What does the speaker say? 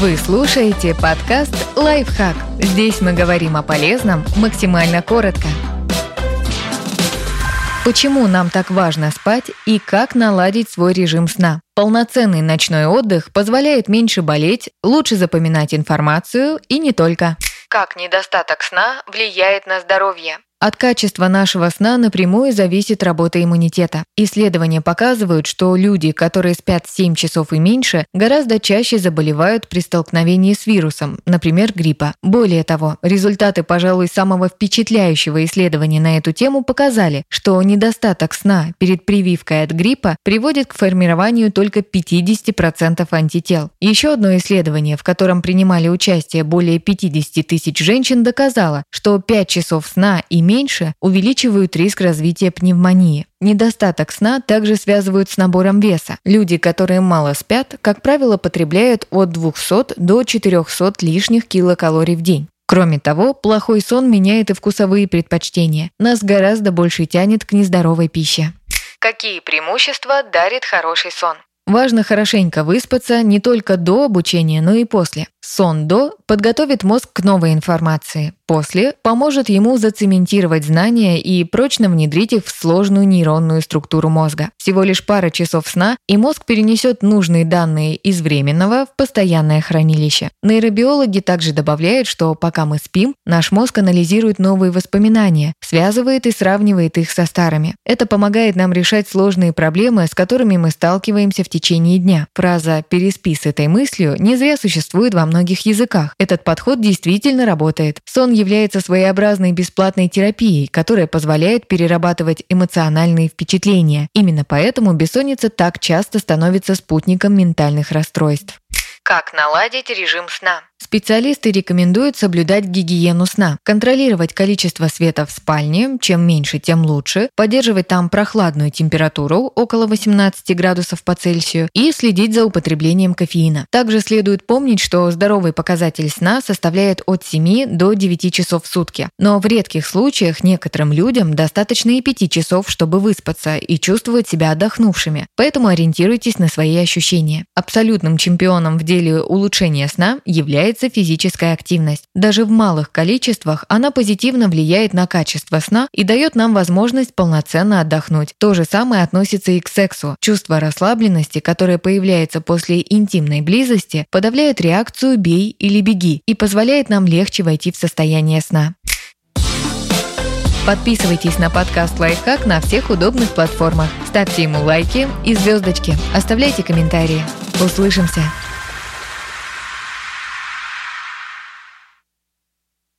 Вы слушаете подкаст «Лайфхак». Здесь мы говорим о полезном максимально коротко. Почему нам так важно спать и как наладить свой режим сна? Полноценный ночной отдых позволяет меньше болеть, лучше запоминать информацию и не только. Как недостаток сна влияет на здоровье? От качества нашего сна напрямую зависит работа иммунитета. Исследования показывают, что люди, которые спят 7 часов и меньше, гораздо чаще заболевают при столкновении с вирусом, например, гриппа. Более того, результаты, пожалуй, самого впечатляющего исследования на эту тему показали, что недостаток сна перед прививкой от гриппа приводит к формированию только 50% антител. Еще одно исследование, в котором принимали участие более 50 тысяч женщин, доказало, что 5 часов сна и меньше, увеличивают риск развития пневмонии. Недостаток сна также связывают с набором веса. Люди, которые мало спят, как правило, потребляют от 200 до 400 лишних килокалорий в день. Кроме того, плохой сон меняет и вкусовые предпочтения. Нас гораздо больше тянет к нездоровой пище. Какие преимущества дарит хороший сон? Важно хорошенько выспаться не только до обучения, но и после. Сон до подготовит мозг к новой информации. После поможет ему зацементировать знания и прочно внедрить их в сложную нейронную структуру мозга. Всего лишь пара часов сна, и мозг перенесет нужные данные из временного в постоянное хранилище. Нейробиологи также добавляют, что пока мы спим, наш мозг анализирует новые воспоминания, связывает и сравнивает их со старыми. Это помогает нам решать сложные проблемы, с которыми мы сталкиваемся в течение дня. Фраза «переспи с этой мыслью» не зря существует во многих языках. Этот подход действительно работает. Сон является своеобразной бесплатной терапией, которая позволяет перерабатывать эмоциональные впечатления. Именно поэтому бессонница так часто становится спутником ментальных расстройств. Как наладить режим сна? Специалисты рекомендуют соблюдать гигиену сна, контролировать количество света в спальне, чем меньше, тем лучше, поддерживать там прохладную температуру около 18 градусов по Цельсию и следить за употреблением кофеина. Также следует помнить, что здоровый показатель сна составляет от 7 до 9 часов в сутки. Но в редких случаях некоторым людям достаточно и 5 часов, чтобы выспаться и чувствовать себя отдохнувшими. Поэтому ориентируйтесь на свои ощущения. Абсолютным чемпионом в деле улучшения сна является является физическая активность. Даже в малых количествах она позитивно влияет на качество сна и дает нам возможность полноценно отдохнуть. То же самое относится и к сексу. Чувство расслабленности, которое появляется после интимной близости, подавляет реакцию «бей» или «беги» и позволяет нам легче войти в состояние сна. Подписывайтесь на подкаст «Лайфхак» на всех удобных платформах. Ставьте ему лайки и звездочки. Оставляйте комментарии. Услышимся!